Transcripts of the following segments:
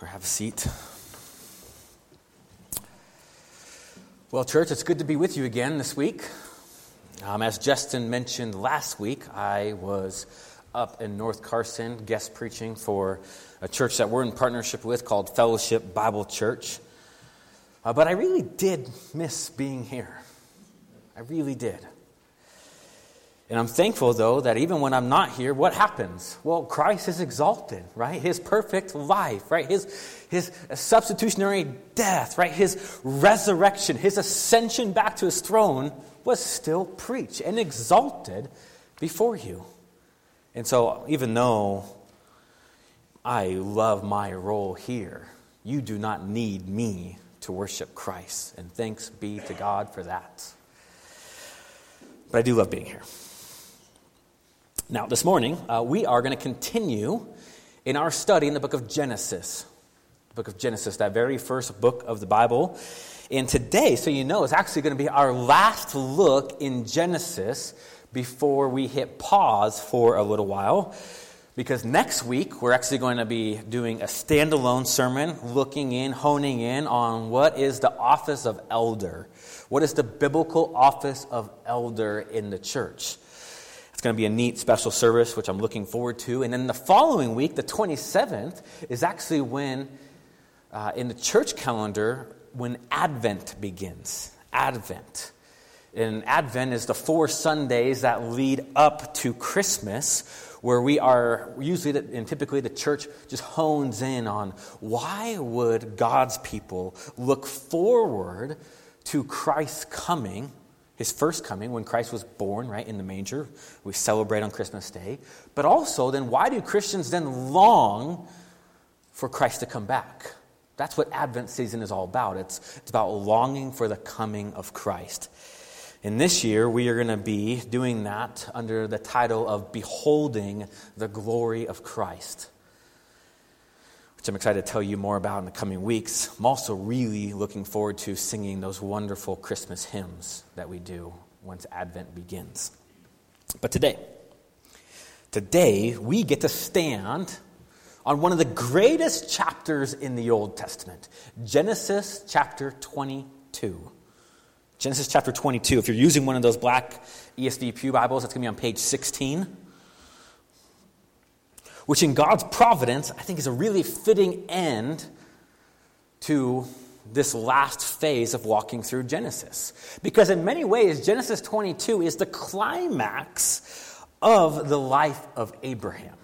or have a seat. Well, church, it's good to be with you again this week. Um, as Justin mentioned last week, I was up in North Carson guest preaching for a church that we're in partnership with called Fellowship Bible Church. Uh, but I really did miss being here. I really did. And I'm thankful, though, that even when I'm not here, what happens? Well, Christ is exalted, right? His perfect life, right? His, his substitutionary death, right? His resurrection, his ascension back to his throne was still preached and exalted before you. And so, even though I love my role here, you do not need me to worship Christ. And thanks be to God for that. But I do love being here. Now, this morning, uh, we are going to continue in our study in the book of Genesis. The book of Genesis, that very first book of the Bible. And today, so you know, is actually going to be our last look in Genesis before we hit pause for a little while. Because next week, we're actually going to be doing a standalone sermon, looking in, honing in on what is the office of elder. What is the biblical office of elder in the church? Going to be a neat special service, which I'm looking forward to. And then the following week, the 27th, is actually when, uh, in the church calendar, when Advent begins. Advent. And Advent is the four Sundays that lead up to Christmas, where we are usually, and typically the church just hones in on why would God's people look forward to Christ's coming his first coming when Christ was born, right, in the manger. We celebrate on Christmas Day. But also, then, why do Christians then long for Christ to come back? That's what Advent season is all about. It's, it's about longing for the coming of Christ. And this year, we are going to be doing that under the title of Beholding the Glory of Christ which I'm excited to tell you more about in the coming weeks. I'm also really looking forward to singing those wonderful Christmas hymns that we do once Advent begins. But today, today we get to stand on one of the greatest chapters in the Old Testament Genesis chapter 22. Genesis chapter 22. If you're using one of those black ESV Pew Bibles, that's going to be on page 16 which in God's providence, I think is a really fitting end to this last phase of walking through Genesis. Because in many ways, Genesis 22 is the climax of the life of Abraham.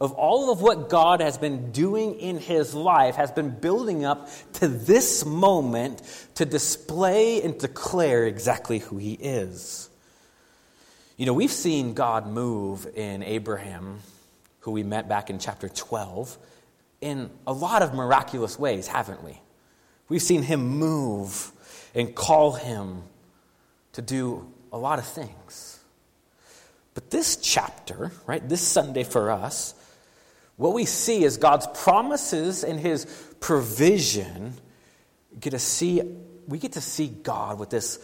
Of all of what God has been doing in his life, has been building up to this moment to display and declare exactly who he is. You know, we've seen God move in Abraham who we met back in chapter 12, in a lot of miraculous ways, haven't we? We've seen him move and call him to do a lot of things. But this chapter, right, this Sunday for us, what we see is God's promises and his provision get to see we get to see God with this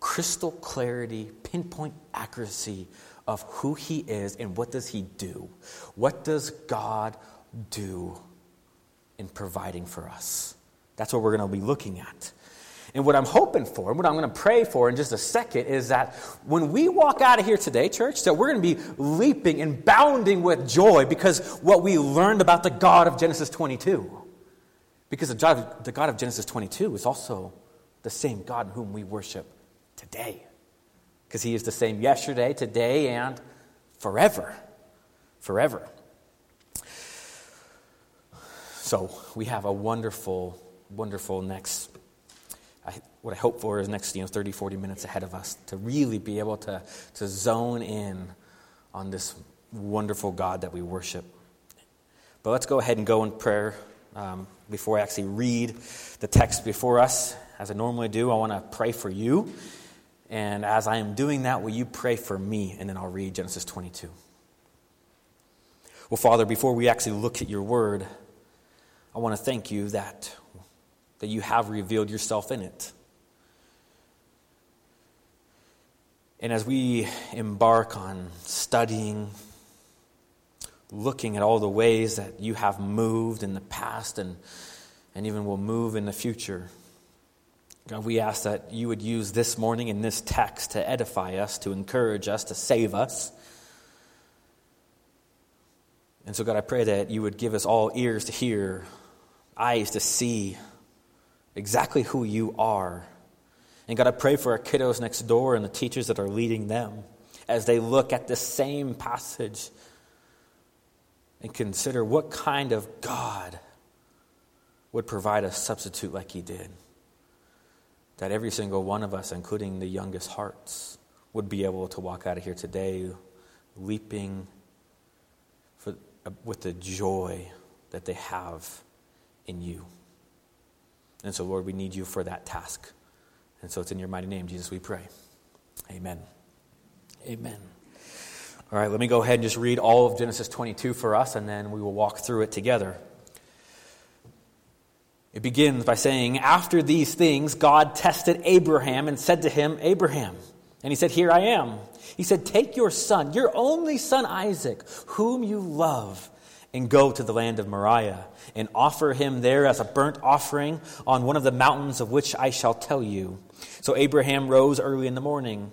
crystal clarity, pinpoint accuracy of who he is and what does he do. What does God do in providing for us? That's what we're going to be looking at. And what I'm hoping for, and what I'm going to pray for in just a second, is that when we walk out of here today, church, that we're going to be leaping and bounding with joy because what we learned about the God of Genesis 22. Because the God, the God of Genesis 22 is also the same God whom we worship today because he is the same yesterday, today, and forever. Forever. So we have a wonderful, wonderful next, I, what I hope for is next, you know, 30, 40 minutes ahead of us to really be able to, to zone in on this wonderful God that we worship. But let's go ahead and go in prayer um, before I actually read the text before us. As I normally do, I want to pray for you and as I am doing that, will you pray for me? And then I'll read Genesis 22. Well, Father, before we actually look at your word, I want to thank you that, that you have revealed yourself in it. And as we embark on studying, looking at all the ways that you have moved in the past and, and even will move in the future. God, we ask that you would use this morning in this text to edify us, to encourage us, to save us. And so, God, I pray that you would give us all ears to hear, eyes to see exactly who you are. And God, I pray for our kiddos next door and the teachers that are leading them as they look at this same passage and consider what kind of God would provide a substitute like He did that every single one of us, including the youngest hearts, would be able to walk out of here today leaping for, uh, with the joy that they have in you. And so, Lord, we need you for that task. And so it's in your mighty name, Jesus, we pray. Amen. Amen. All right, let me go ahead and just read all of Genesis 22 for us, and then we will walk through it together. It begins by saying, After these things, God tested Abraham and said to him, Abraham. And he said, Here I am. He said, Take your son, your only son Isaac, whom you love, and go to the land of Moriah, and offer him there as a burnt offering on one of the mountains of which I shall tell you. So Abraham rose early in the morning,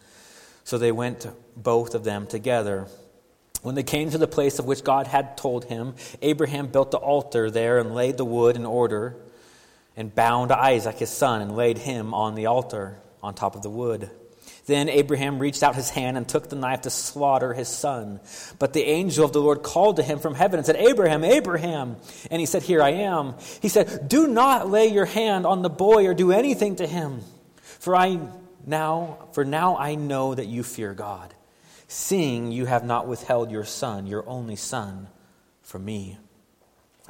So they went both of them together. When they came to the place of which God had told him, Abraham built the altar there and laid the wood in order and bound Isaac his son and laid him on the altar on top of the wood. Then Abraham reached out his hand and took the knife to slaughter his son. But the angel of the Lord called to him from heaven and said, Abraham, Abraham. And he said, Here I am. He said, Do not lay your hand on the boy or do anything to him. For I now, for now I know that you fear God, seeing you have not withheld your son, your only son, from me.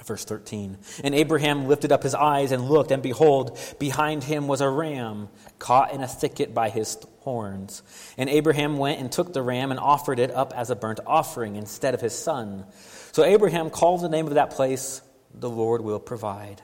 Verse 13. And Abraham lifted up his eyes and looked, and behold, behind him was a ram caught in a thicket by his horns. And Abraham went and took the ram and offered it up as a burnt offering instead of his son. So Abraham called the name of that place, The Lord Will Provide.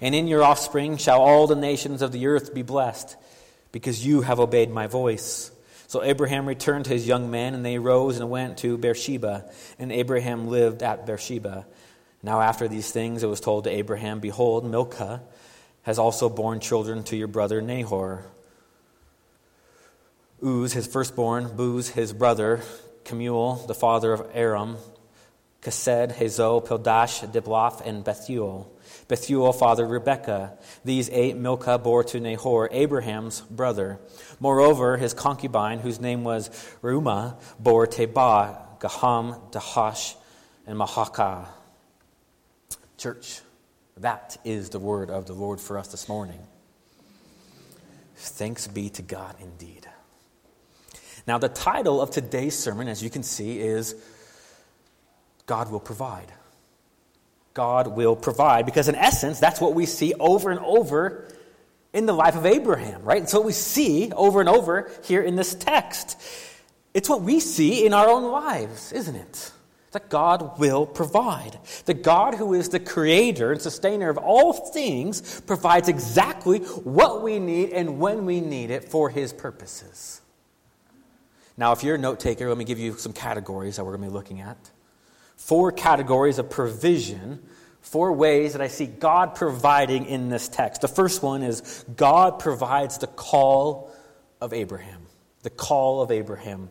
And in your offspring shall all the nations of the earth be blessed, because you have obeyed my voice. So Abraham returned to his young men, and they rose and went to Beersheba. And Abraham lived at Beersheba. Now, after these things, it was told to Abraham, Behold, Milcah has also borne children to your brother Nahor. Uz, his firstborn, Buz, his brother, Kemuel, the father of Aram, Chesed, Hazo, Pildash, Diblath, and Bethuel. Bethuel fathered Rebekah. These eight Milcah bore to Nahor, Abraham's brother. Moreover, his concubine, whose name was Reumah, bore Tebah, Gaham, Dahash, and Maacah. Church, that is the word of the Lord for us this morning. Thanks be to God indeed. Now, the title of today's sermon, as you can see, is God Will Provide. God will provide, because in essence, that's what we see over and over in the life of Abraham, right? It's what we see over and over here in this text. It's what we see in our own lives, isn't it? that God will provide. The God who is the creator and sustainer of all things provides exactly what we need and when we need it for his purposes. Now, if you're a note taker, let me give you some categories that we're going to be looking at. Four categories of provision, four ways that I see God providing in this text. The first one is God provides the call of Abraham. The call of Abraham.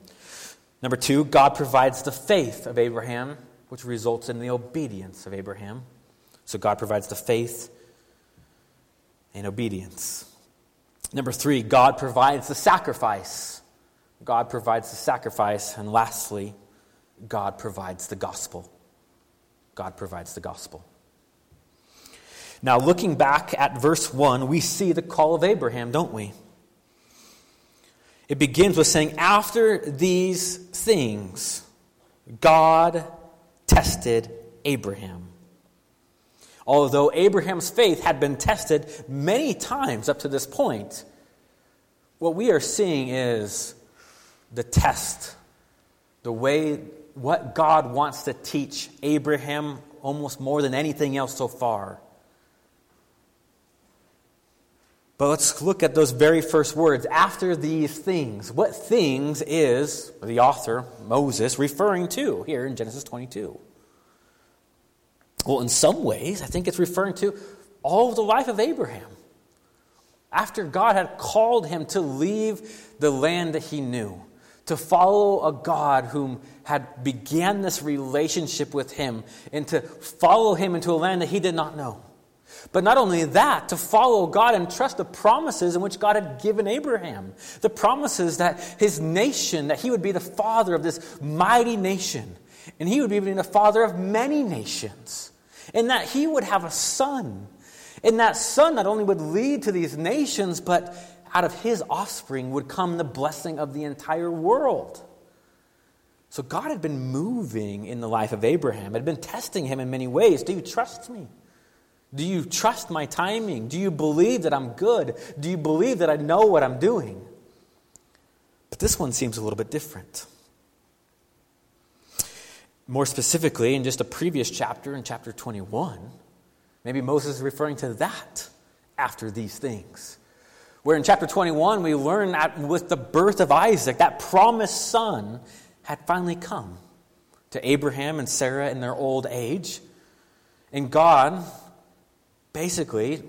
Number two, God provides the faith of Abraham, which results in the obedience of Abraham. So God provides the faith and obedience. Number three, God provides the sacrifice. God provides the sacrifice. And lastly, God provides the gospel. God provides the gospel. Now, looking back at verse 1, we see the call of Abraham, don't we? It begins with saying, After these things, God tested Abraham. Although Abraham's faith had been tested many times up to this point, what we are seeing is the test, the way what God wants to teach Abraham almost more than anything else so far. But let's look at those very first words. After these things. What things is the author, Moses, referring to here in Genesis 22? Well, in some ways, I think it's referring to all of the life of Abraham. After God had called him to leave the land that he knew, to follow a God whom had began this relationship with him, and to follow him into a land that he did not know. But not only that, to follow God and trust the promises in which God had given Abraham. The promises that his nation, that he would be the father of this mighty nation, and he would be the father of many nations and that he would have a son. And that son not only would lead to these nations, but out of his offspring would come the blessing of the entire world. So God had been moving in the life of Abraham, had been testing him in many ways. Do you trust me? Do you trust my timing? Do you believe that I'm good? Do you believe that I know what I'm doing? But this one seems a little bit different. More specifically, in just a previous chapter, in chapter 21, maybe Moses is referring to that after these things. Where in chapter 21, we learn that with the birth of Isaac, that promised son had finally come to Abraham and Sarah in their old age. And God basically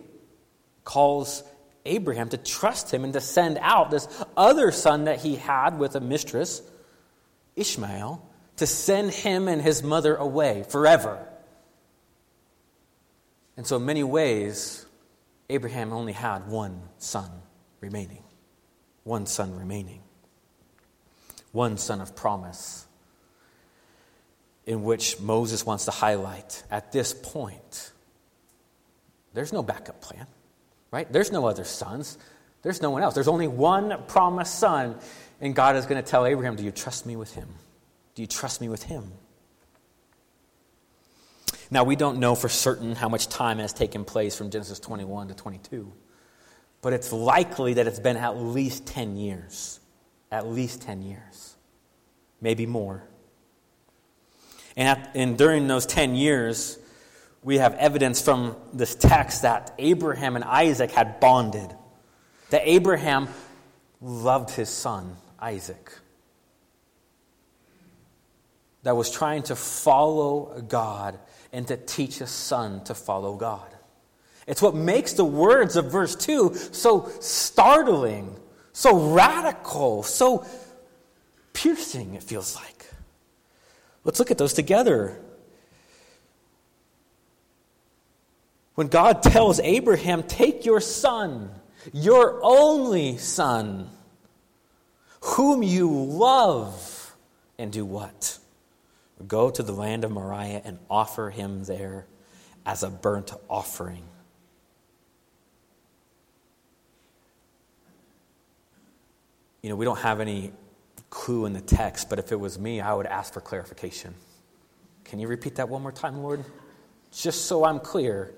calls Abraham to trust him and to send out this other son that he had with a mistress, Ishmael, to send him and his mother away forever. And so, in many ways, Abraham only had one son remaining. One son remaining. One son of promise, in which Moses wants to highlight at this point there's no backup plan, right? There's no other sons. There's no one else. There's only one promised son, and God is going to tell Abraham, Do you trust me with him? Do you trust me with him? Now, we don't know for certain how much time has taken place from Genesis 21 to 22, but it's likely that it's been at least 10 years. At least 10 years, maybe more. And, at, and during those 10 years, we have evidence from this text that Abraham and Isaac had bonded, that Abraham loved his son, Isaac that was trying to follow God and to teach his son to follow God. It's what makes the words of verse 2 so startling, so radical, so piercing, it feels like. Let's look at those together. When God tells Abraham, Take your son, your only son, whom you love, and do what? Go to the land of Moriah and offer him there as a burnt offering. You know, we don't have any clue in the text, but if it was me, I would ask for clarification. Can you repeat that one more time, Lord? Just so I'm clear,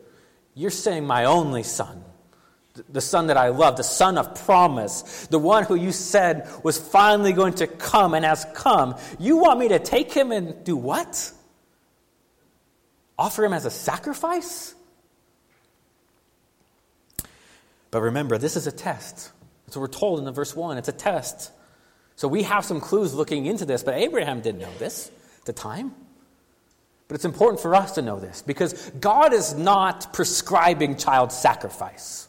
you're saying my only son the son that I love, the son of promise, the one who you said was finally going to come and has come. You want me to take him and do what? Offer him as a sacrifice? But remember, this is a test. What we're told in the verse 1. It's a test. So we have some clues looking into this, but Abraham didn't know this at the time. But it's important for us to know this because God is not prescribing child sacrifice.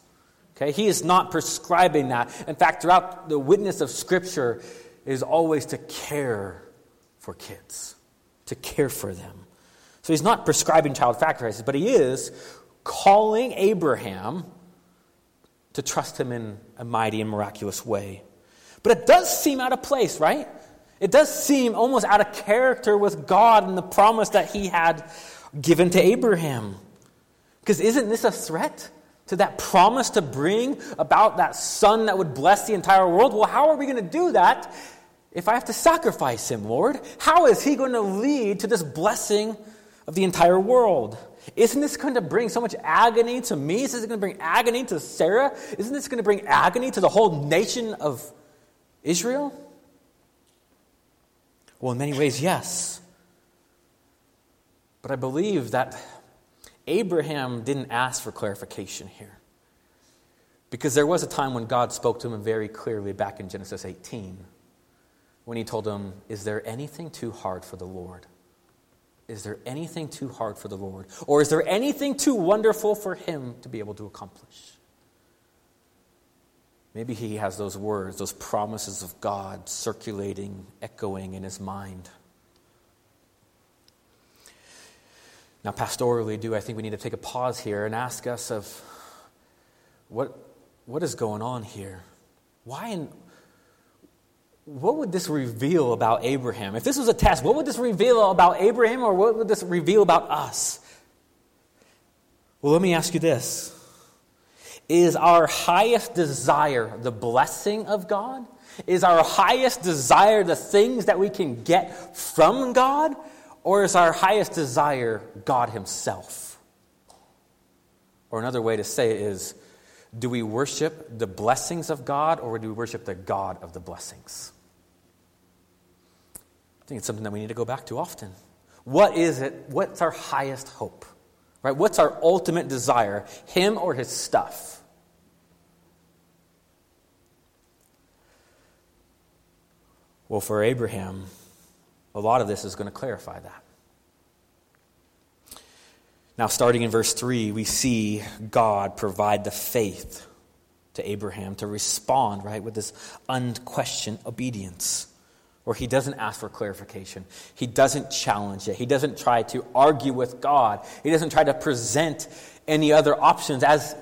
Okay? He is not prescribing that. In fact, throughout the witness of Scripture is always to care for kids, to care for them. So he's not prescribing child sacrifices, but he is calling Abraham to trust him in a mighty and miraculous way. But it does seem out of place, right? It does seem almost out of character with God and the promise that he had given to Abraham. Because isn't this a threat to that promise to bring about that son that would bless the entire world? Well, how are we going to do that if I have to sacrifice him, Lord? How is he going to lead to this blessing of the entire world? Isn't this going to bring so much agony to me? Isn't this going to bring agony to Sarah? Isn't this going to bring agony to the whole nation of Israel? Well, in many ways, yes. But I believe that Abraham didn't ask for clarification here. Because there was a time when God spoke to him very clearly back in Genesis 18 when he told him, Is there anything too hard for the Lord? Is there anything too hard for the Lord? Or is there anything too wonderful for him to be able to accomplish? Maybe he has those words, those promises of God circulating, echoing in his mind. Now, pastorally, do I think we need to take a pause here and ask us of what, what is going on here? Why in, what would this reveal about Abraham? If this was a test, what would this reveal about Abraham or what would this reveal about us? Well, let me ask you this Is our highest desire the blessing of God? Is our highest desire the things that we can get from God? Or is our highest desire God Himself? Or another way to say it is do we worship the blessings of God or do we worship the God of the blessings? I think it's something that we need to go back to often. What is it? What's our highest hope? Right? What's our ultimate desire? Him or his stuff? Well, for Abraham, a lot of this is going to clarify that. Now, starting in verse 3, we see God provide the faith to Abraham to respond, right, with this unquestioned obedience where he doesn't ask for clarification. He doesn't challenge it. He doesn't try to argue with God. He doesn't try to present any other options as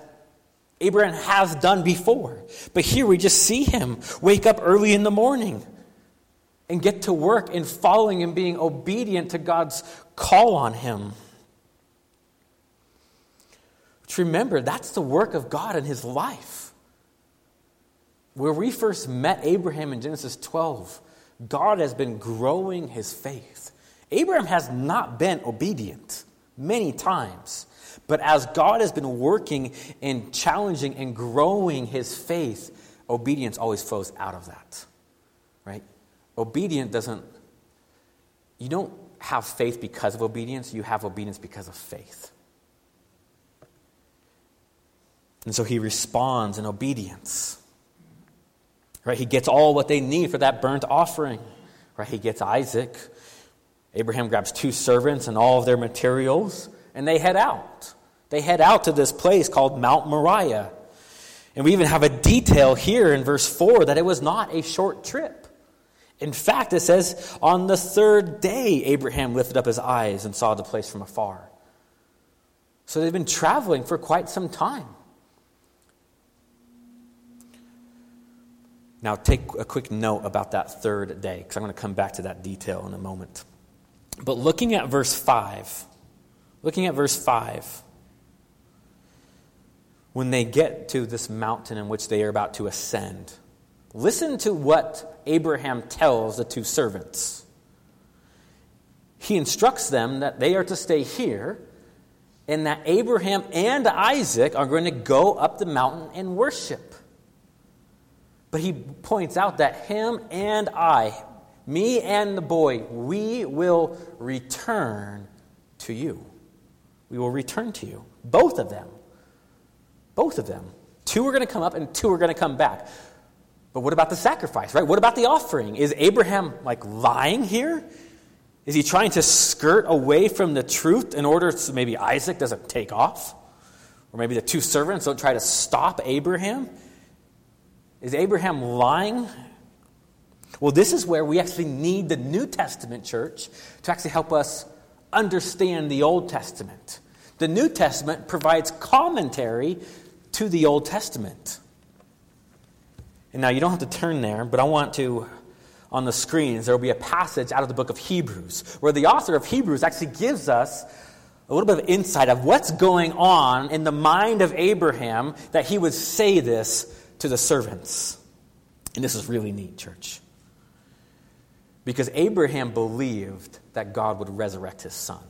Abraham has done before. But here we just see him wake up early in the morning and get to work in following and being obedient to God's call on him. But remember, that's the work of God in his life. Where we first met Abraham in Genesis 12, God has been growing his faith. Abraham has not been obedient many times, but as God has been working and challenging and growing his faith, obedience always flows out of that. Right? Obedient doesn't, you don't have faith because of obedience, you have obedience because of faith. And so he responds in obedience. Right? He gets all what they need for that burnt offering. Right? He gets Isaac. Abraham grabs two servants and all of their materials, and they head out. They head out to this place called Mount Moriah. And we even have a detail here in verse 4 that it was not a short trip. In fact, it says, on the third day, Abraham lifted up his eyes and saw the place from afar. So they've been traveling for quite some time. Now, take a quick note about that third day, because I'm going to come back to that detail in a moment. But looking at verse 5, looking at verse 5, when they get to this mountain in which they are about to ascend, listen to what Abraham tells the two servants. He instructs them that they are to stay here and that Abraham and Isaac are going to go up the mountain and worship. But he points out that him and I, me and the boy, we will return to you. We will return to you. Both of them. Both of them. Two are going to come up and two are going to come back. But what about the sacrifice, right? What about the offering? Is Abraham like lying here? Is he trying to skirt away from the truth in order so maybe Isaac doesn't take off? Or maybe the two servants don't try to stop Abraham? Is Abraham lying? Well, this is where we actually need the New Testament church to actually help us understand the Old Testament. The New Testament provides commentary to the Old Testament. And now you don't have to turn there, but I want to, on the screens, there will be a passage out of the book of Hebrews where the author of Hebrews actually gives us a little bit of insight of what's going on in the mind of Abraham that he would say this to the servants. And this is really neat, church. Because Abraham believed that God would resurrect his son.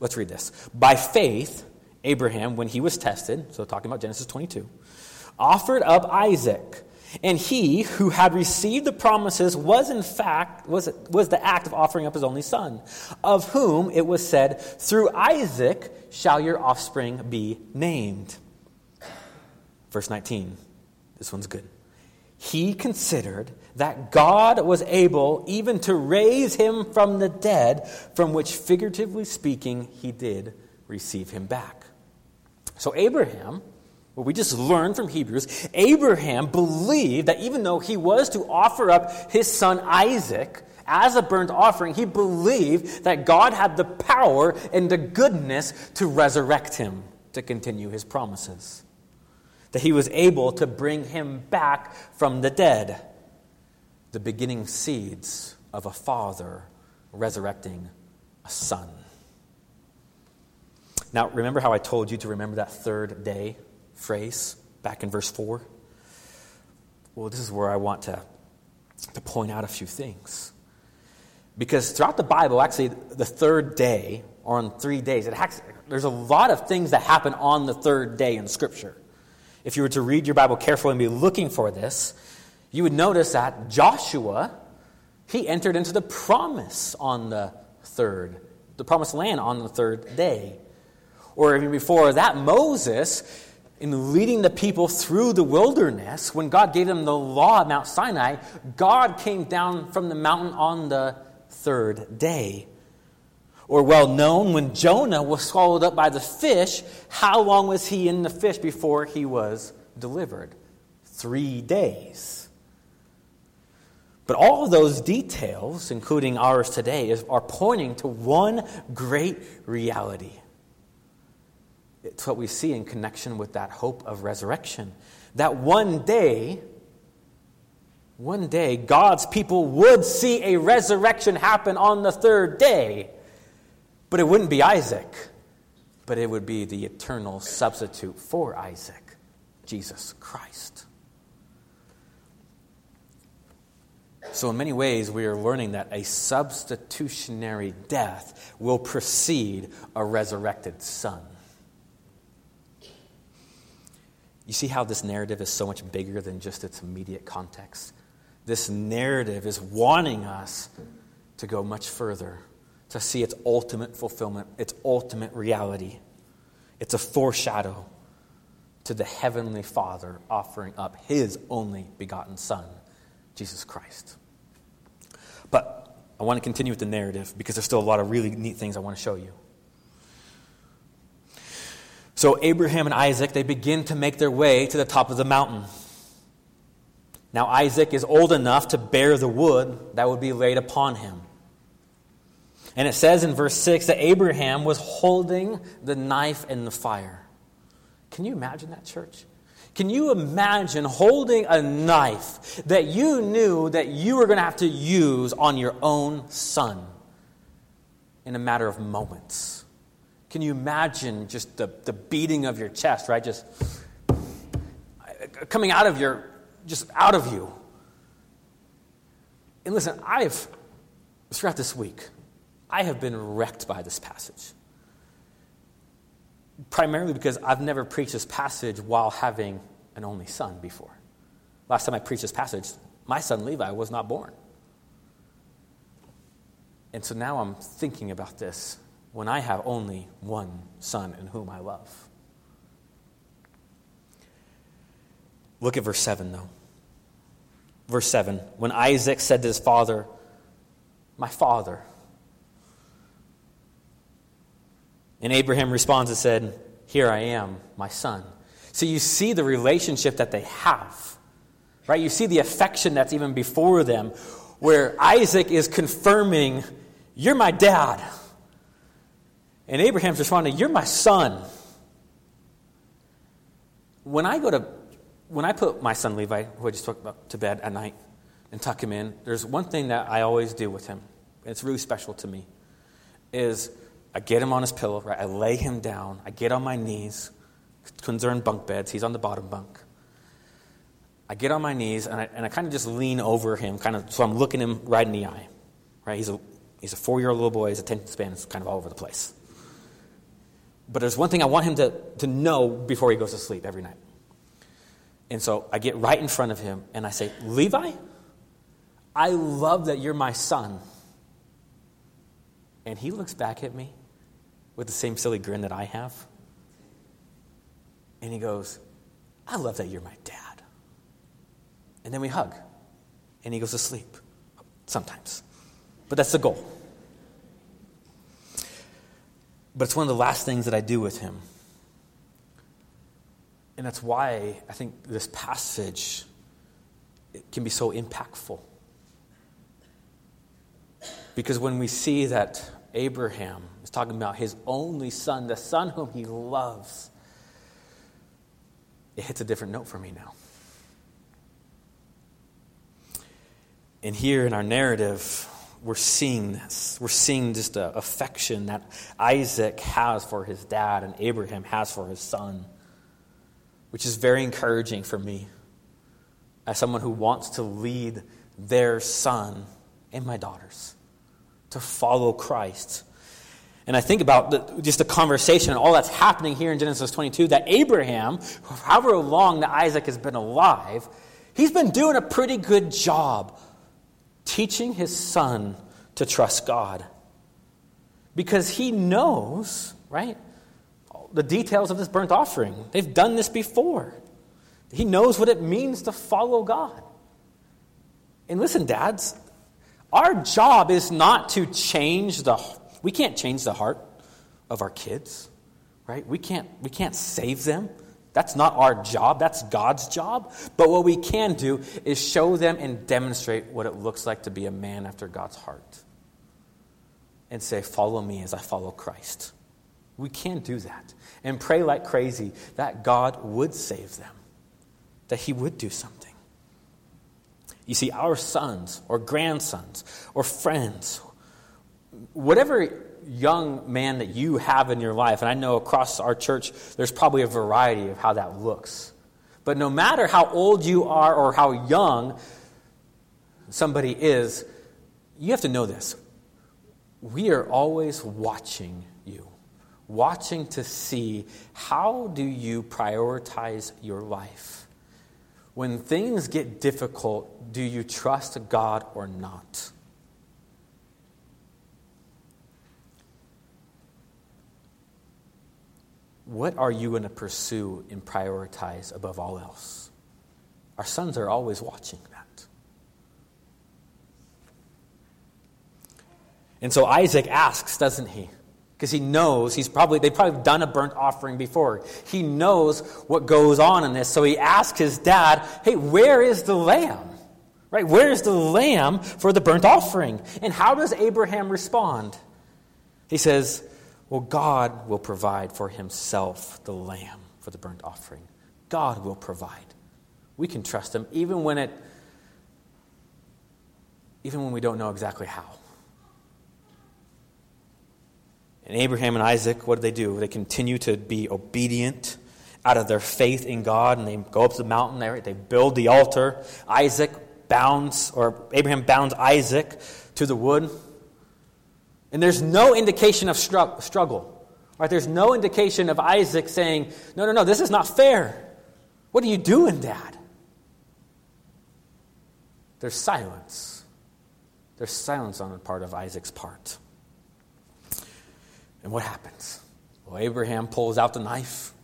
Let's read this. By faith, Abraham, when he was tested, so talking about Genesis 22, offered up Isaac. And he who had received the promises was in fact was, was the act of offering up his only son, of whom it was said, Through Isaac shall your offspring be named. Verse 19. This one's good. He considered that God was able even to raise him from the dead, from which, figuratively speaking, he did receive him back. So, Abraham, what we just learned from Hebrews, Abraham believed that even though he was to offer up his son Isaac as a burnt offering, he believed that God had the power and the goodness to resurrect him to continue his promises. That he was able to bring him back from the dead the beginning seeds of a father resurrecting a son. Now, remember how I told you to remember that third day phrase back in verse 4? Well, this is where I want to, to point out a few things. Because throughout the Bible, actually, the third day, or on three days, it has, there's a lot of things that happen on the third day in Scripture. If you were to read your Bible carefully and be looking for this, you would notice that Joshua, he entered into the promise on the third, the promised land on the third day. Or even before that, Moses, in leading the people through the wilderness, when God gave them the law at Mount Sinai, God came down from the mountain on the third day. Or well known, when Jonah was swallowed up by the fish, how long was he in the fish before he was delivered? Three days. But all of those details, including ours today, is, are pointing to one great reality. It's what we see in connection with that hope of resurrection. That one day, one day, God's people would see a resurrection happen on the third day. But it wouldn't be Isaac, but it would be the eternal substitute for Isaac, Jesus Christ. So, in many ways, we are learning that a substitutionary death will precede a resurrected son. You see how this narrative is so much bigger than just its immediate context? This narrative is wanting us to go much further, to see its ultimate fulfillment, its ultimate reality. It's a foreshadow to the Heavenly Father offering up His only begotten Son Jesus Christ. But I want to continue with the narrative because there's still a lot of really neat things I want to show you. So Abraham and Isaac, they begin to make their way to the top of the mountain. Now Isaac is old enough to bear the wood that would be laid upon him. And it says in verse 6 that Abraham was holding the knife in the fire. Can you imagine that, church? Can you imagine holding a knife that you knew that you were going to have to use on your own son in a matter of moments? Can you imagine just the, the beating of your chest, right? Just coming out of your, just out of you. And listen, I've, throughout this week, I have been wrecked by this passage primarily because I've never preached this passage while having an only son before. Last time I preached this passage, my son Levi was not born. And so now I'm thinking about this when I have only one son in whom I love. Look at verse 7, though. Verse 7 When Isaac said to his father, My father, and Abraham responds and said, Here I am, my son. So you see the relationship that they have, right? You see the affection that's even before them, where Isaac is confirming, You're my dad. And Abraham's responding, You're my son. When I go to, when I put my son Levi, who I just took about to bed at night, and tuck him in, there's one thing that I always do with him. It's really special to me. Is I get him on his pillow, right? I lay him down. I get on my knees. In bunk beds. He's on the bottom bunk. I get on my knees and I, and I kind of just lean over him, kind of, so I'm looking him right in the eye. Right? He's a, he's a four year old little boy. His attention span is kind of all over the place. But there's one thing I want him to, to know before he goes to sleep every night. And so I get right in front of him and I say, Levi, I love that you're my son. And he looks back at me with the same silly grin that I have. And he goes, I love that you're my dad. And then we hug. And he goes to sleep. Sometimes. But that's the goal. But it's one of the last things that I do with him. And that's why I think this passage can be so impactful. Because when we see that Abraham talking about his only son, the son whom he loves, it hits a different note for me now. And here in our narrative, we're seeing this. We're seeing just a affection that Isaac has for his dad and Abraham has for his son, which is very encouraging for me as someone who wants to lead their son and my daughters to follow Christ. And I think about the, just the conversation and all that's happening here in Genesis 22 that Abraham, however long that Isaac has been alive, he's been doing a pretty good job teaching his son to trust God. Because he knows, right, the details of this burnt offering. They've done this before. He knows what it means to follow God. And listen, dads, our job is not to change the we can't change the heart of our kids, right? We can't we can't save them. That's not our job, that's God's job. But what we can do is show them and demonstrate what it looks like to be a man after God's heart. And say, Follow me as I follow Christ. We can do that. And pray like crazy that God would save them, that He would do something. You see, our sons or grandsons or friends, whatever young man that you have in your life, and I know across our church there's probably a variety of how that looks. But no matter how old you are or how young somebody is, you have to know this. We are always watching you, watching to see how do you prioritize your life. When things get difficult, do you trust God or not? What are you going to pursue and prioritize above all else? Our sons are always watching that. And so Isaac asks, doesn't he? Because he knows he's probably they've probably done a burnt offering before. He knows what goes on in this. So he asks his dad, "Hey, where is the lamb? Right? Where is the lamb for the burnt offering?" And how does Abraham respond? He says, well, God will provide for himself the lamb for the burnt offering. God will provide. We can trust him even when it even when we don't know exactly how. And Abraham and Isaac, what do they do? They continue to be obedient out of their faith in God, and they go up the mountain. They, they build the altar. Isaac bounds, or Abraham bounds Isaac to the wood. And there's no indication of struggle. Right? There's no indication of Isaac saying, No, no, no, this is not fair. What are you doing, Dad? There's silence. There's silence on the part of Isaac's part. And what happens? Well, Abraham pulls out the knife.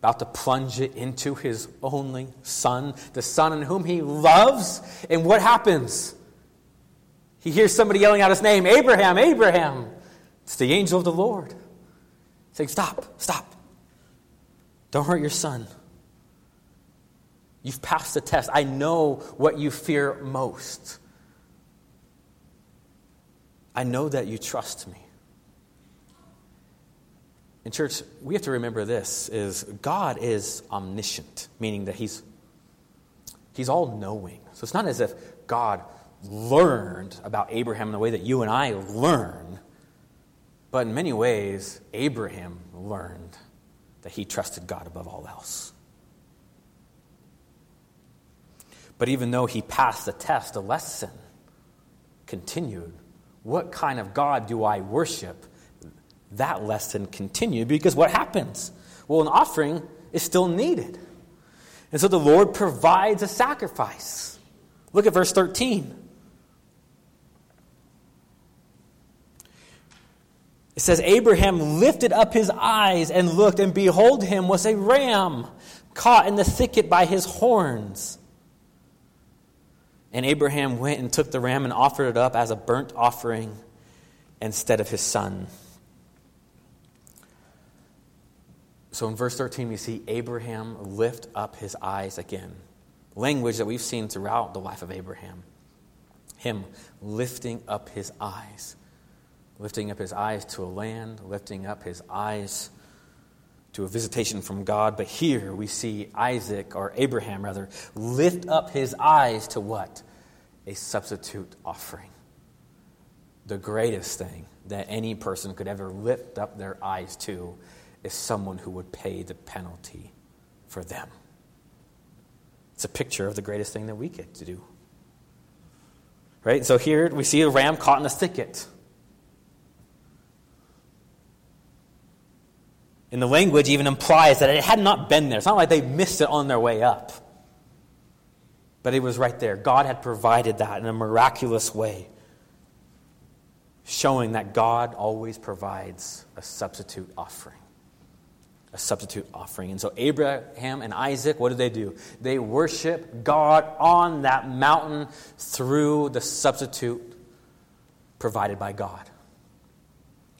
about to plunge it into his only son, the son in whom he loves. And what happens? He hears somebody yelling out his name Abraham, Abraham. It's the angel of the Lord saying, Stop, stop. Don't hurt your son. You've passed the test. I know what you fear most. I know that you trust me. In church, we have to remember this is God is omniscient, meaning that he's he's all knowing. So it's not as if God learned about Abraham in the way that you and I learn, but in many ways Abraham learned that he trusted God above all else. But even though he passed the test, the lesson continued. What kind of God do I worship? That lesson continued because what happens? Well, an offering is still needed. And so the Lord provides a sacrifice. Look at verse 13. It says, Abraham lifted up his eyes and looked, and behold, him was a ram caught in the thicket by his horns. And Abraham went and took the ram and offered it up as a burnt offering instead of his son. So in verse 13, we see Abraham lift up his eyes again. Language that we've seen throughout the life of Abraham. Him lifting up his eyes. Lifting up his eyes to a land, lifting up his eyes to a visitation from God. But here we see Isaac, or Abraham rather, lift up his eyes to what? A substitute offering. The greatest thing that any person could ever lift up their eyes to is someone who would pay the penalty for them. It's a picture of the greatest thing that we get to do. Right? So here we see a ram caught in a thicket. And the language even implies that it had not been there. It's not like they missed it on their way up. But it was right there. God had provided that in a miraculous way, showing that God always provides a substitute offering. A substitute offering. And so Abraham and Isaac, what did they do? They worship God on that mountain through the substitute provided by God.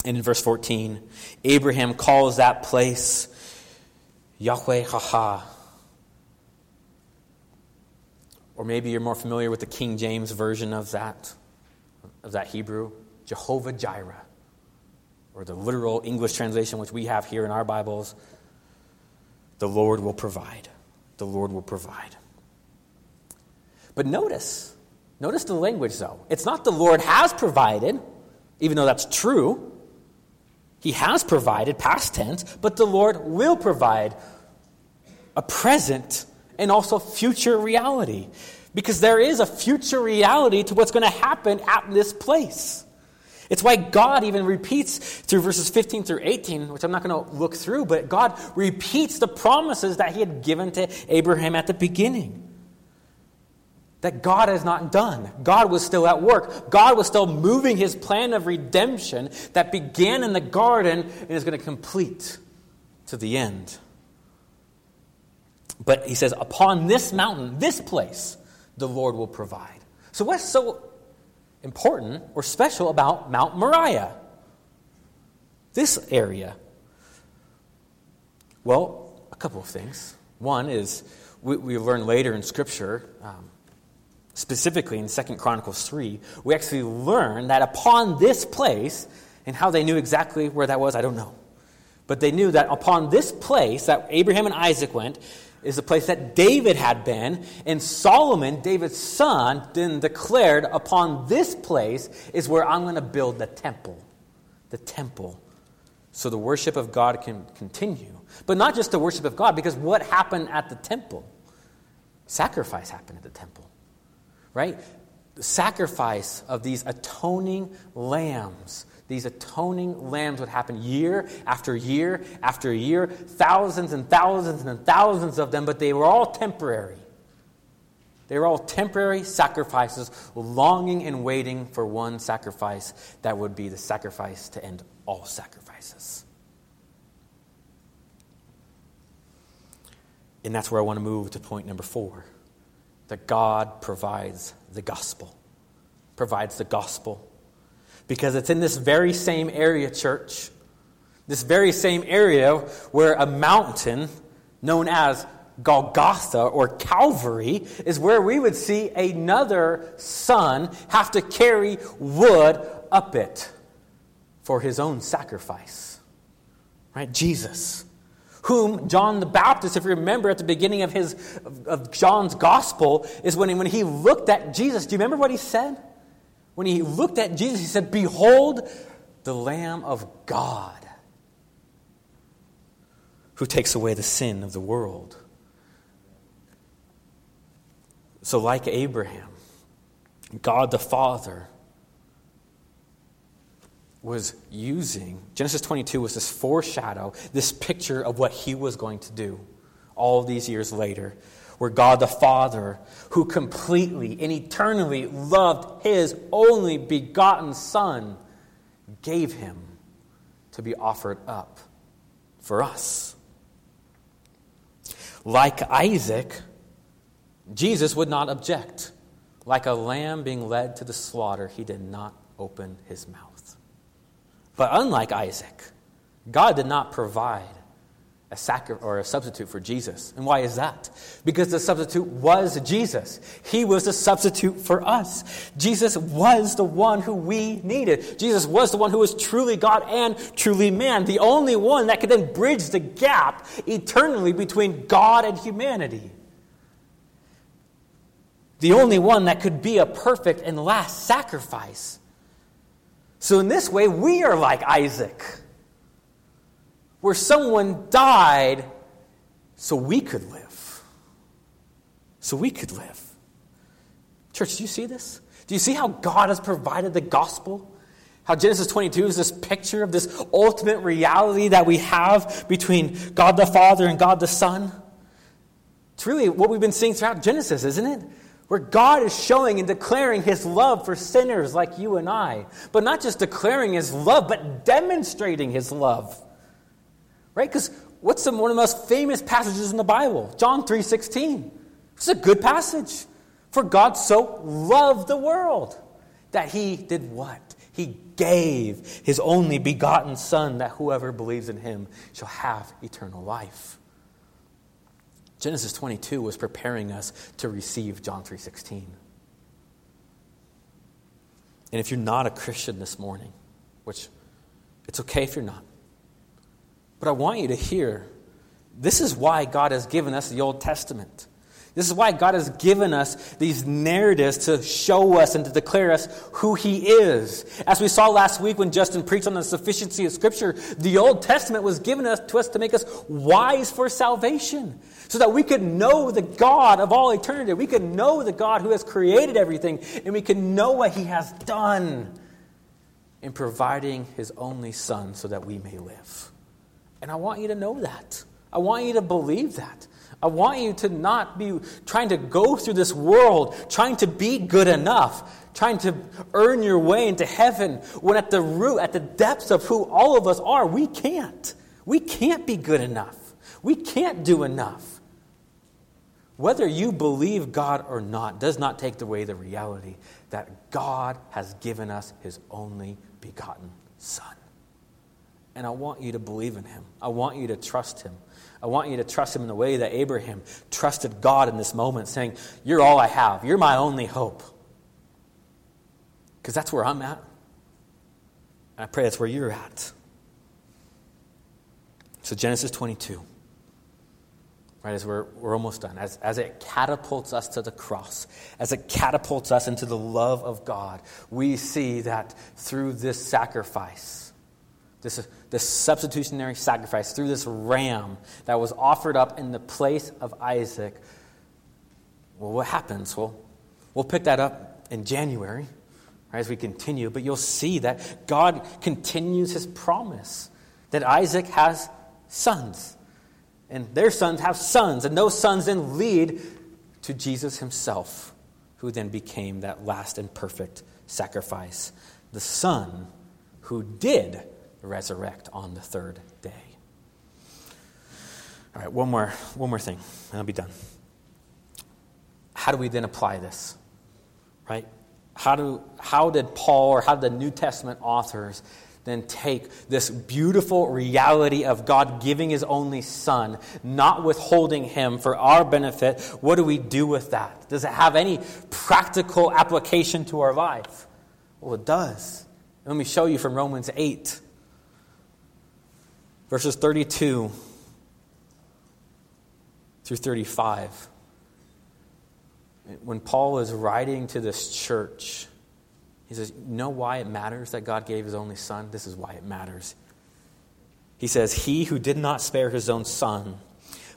And in verse 14, Abraham calls that place Yahweh Yireh. Or maybe you're more familiar with the King James version of that, of that Hebrew, Jehovah Jireh. Or the literal English translation, which we have here in our Bibles, the Lord will provide. The Lord will provide. But notice, notice the language though. It's not the Lord has provided, even though that's true. He has provided, past tense, but the Lord will provide a present and also future reality. Because there is a future reality to what's going to happen at this place. It's why God even repeats through verses 15 through 18, which I'm not going to look through, but God repeats the promises that He had given to Abraham at the beginning that God has not done. God was still at work. God was still moving his plan of redemption that began in the garden and is going to complete to the end. But he says, upon this mountain, this place, the Lord will provide. So, what's so important or special about Mount Moriah? This area? Well, a couple of things. One is we, we learn later in Scripture. Um, specifically in 2 Chronicles 3, we actually learn that upon this place, and how they knew exactly where that was, I don't know. But they knew that upon this place that Abraham and Isaac went is the place that David had been, and Solomon, David's son, then declared, Upon this place is where I'm going to build the temple. The temple. So the worship of God can continue. But not just the worship of God, because what happened at the temple? Sacrifice happened at the temple right? The sacrifice of these atoning lambs. These atoning lambs would happen year after year after year, thousands and thousands and thousands of them, but they were all temporary. They were all temporary sacrifices, longing and waiting for one sacrifice that would be the sacrifice to end all sacrifices. And that's where I want to move to point number four that God provides the gospel. Provides the gospel. Because it's in this very same area, church, this very same area where a mountain known as Golgotha or Calvary is where we would see another son have to carry wood up it for his own sacrifice. Right? Jesus whom John the Baptist, if you remember at the beginning of his of John's gospel, is when he, when he looked at Jesus. Do you remember what he said? When he looked at Jesus, he said, Behold the Lamb of God who takes away the sin of the world. So, like Abraham, God the Father was using, Genesis 22 was this foreshadow, this picture of what he was going to do all these years later, where God the Father, who completely and eternally loved his only begotten Son, gave him to be offered up for us. Like Isaac, Jesus would not object. Like a lamb being led to the slaughter, he did not open his mouth. But unlike Isaac, God did not provide a sacri- or a substitute for Jesus. And why is that? Because the substitute was Jesus. He was the substitute for us. Jesus was the one who we needed. Jesus was the one who was truly God and truly man, the only one that could then bridge the gap eternally between God and humanity. The only one that could be a perfect and last sacrifice so, in this way, we are like Isaac, where someone died so we could live. So we could live. Church, do you see this? Do you see how God has provided the gospel? How Genesis 22 is this picture of this ultimate reality that we have between God the Father and God the Son? It's really what we've been seeing throughout Genesis, isn't it? Where God is showing and declaring his love for sinners like you and I. But not just declaring his love, but demonstrating his love. Right? Because what's the, one of the most famous passages in the Bible? John 3.16. It's a good passage. For God so loved the world that he did what? He gave his only begotten Son that whoever believes in him shall have eternal life. Genesis 22 was preparing us to receive John 3:16. And if you're not a Christian this morning, which it's okay if you're not. But I want you to hear this is why God has given us the Old Testament. This is why God has given us these narratives to show us and to declare us who He is. As we saw last week when Justin preached on the sufficiency of Scripture, the Old Testament was given us, to us to make us wise for salvation, so that we could know the God of all eternity. We could know the God who has created everything, and we can know what He has done in providing His only Son so that we may live. And I want you to know that. I want you to believe that. I want you to not be trying to go through this world, trying to be good enough, trying to earn your way into heaven, when at the root, at the depths of who all of us are, we can't. We can't be good enough. We can't do enough. Whether you believe God or not does not take away the reality that God has given us his only begotten Son. And I want you to believe in him. I want you to trust him. I want you to trust him in the way that Abraham trusted God in this moment, saying, You're all I have. You're my only hope. Because that's where I'm at. And I pray that's where you're at. So, Genesis 22, right, as we're, we're almost done, as, as it catapults us to the cross, as it catapults us into the love of God, we see that through this sacrifice, this, this substitutionary sacrifice through this ram that was offered up in the place of Isaac. Well, what happens? Well, we'll pick that up in January right, as we continue, but you'll see that God continues his promise that Isaac has sons, and their sons have sons, and those sons then lead to Jesus himself, who then became that last and perfect sacrifice. The Son who did resurrect on the third day. All right, one more, one more thing, and I'll be done. How do we then apply this? Right? How, do, how did Paul or how did the New Testament authors then take this beautiful reality of God giving his only son, not withholding him for our benefit? What do we do with that? Does it have any practical application to our life? Well, it does. Let me show you from Romans 8, verses 32 through 35. When Paul is writing to this church, he says, You know why it matters that God gave his only son? This is why it matters. He says, He who did not spare his own son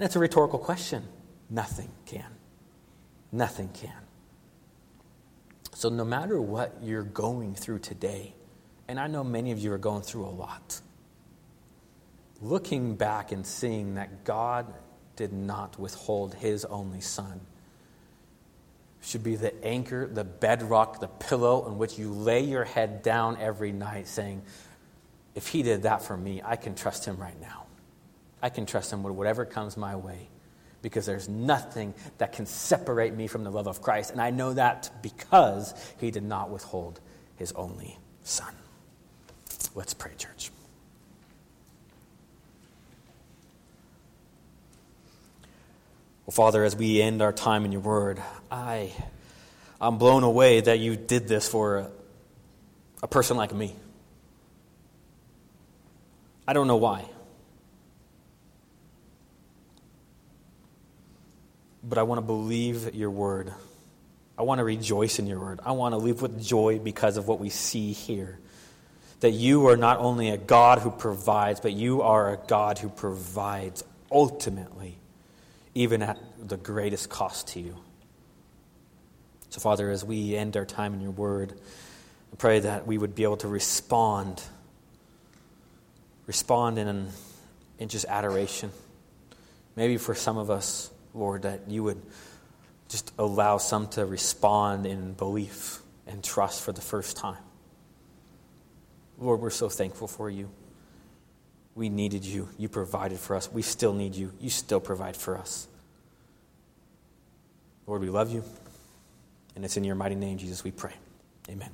And it's a rhetorical question. Nothing can. Nothing can. So, no matter what you're going through today, and I know many of you are going through a lot, looking back and seeing that God did not withhold his only son should be the anchor, the bedrock, the pillow on which you lay your head down every night, saying, If he did that for me, I can trust him right now. I can trust Him with whatever comes my way because there's nothing that can separate me from the love of Christ. And I know that because He did not withhold His only Son. Let's pray, church. Well, Father, as we end our time in your word, I, I'm blown away that you did this for a, a person like me. I don't know why. But I want to believe your word. I want to rejoice in your word. I want to live with joy because of what we see here. That you are not only a God who provides, but you are a God who provides ultimately, even at the greatest cost to you. So, Father, as we end our time in your word, I pray that we would be able to respond. Respond in, in just adoration. Maybe for some of us, Lord, that you would just allow some to respond in belief and trust for the first time. Lord, we're so thankful for you. We needed you. You provided for us. We still need you. You still provide for us. Lord, we love you. And it's in your mighty name, Jesus, we pray. Amen.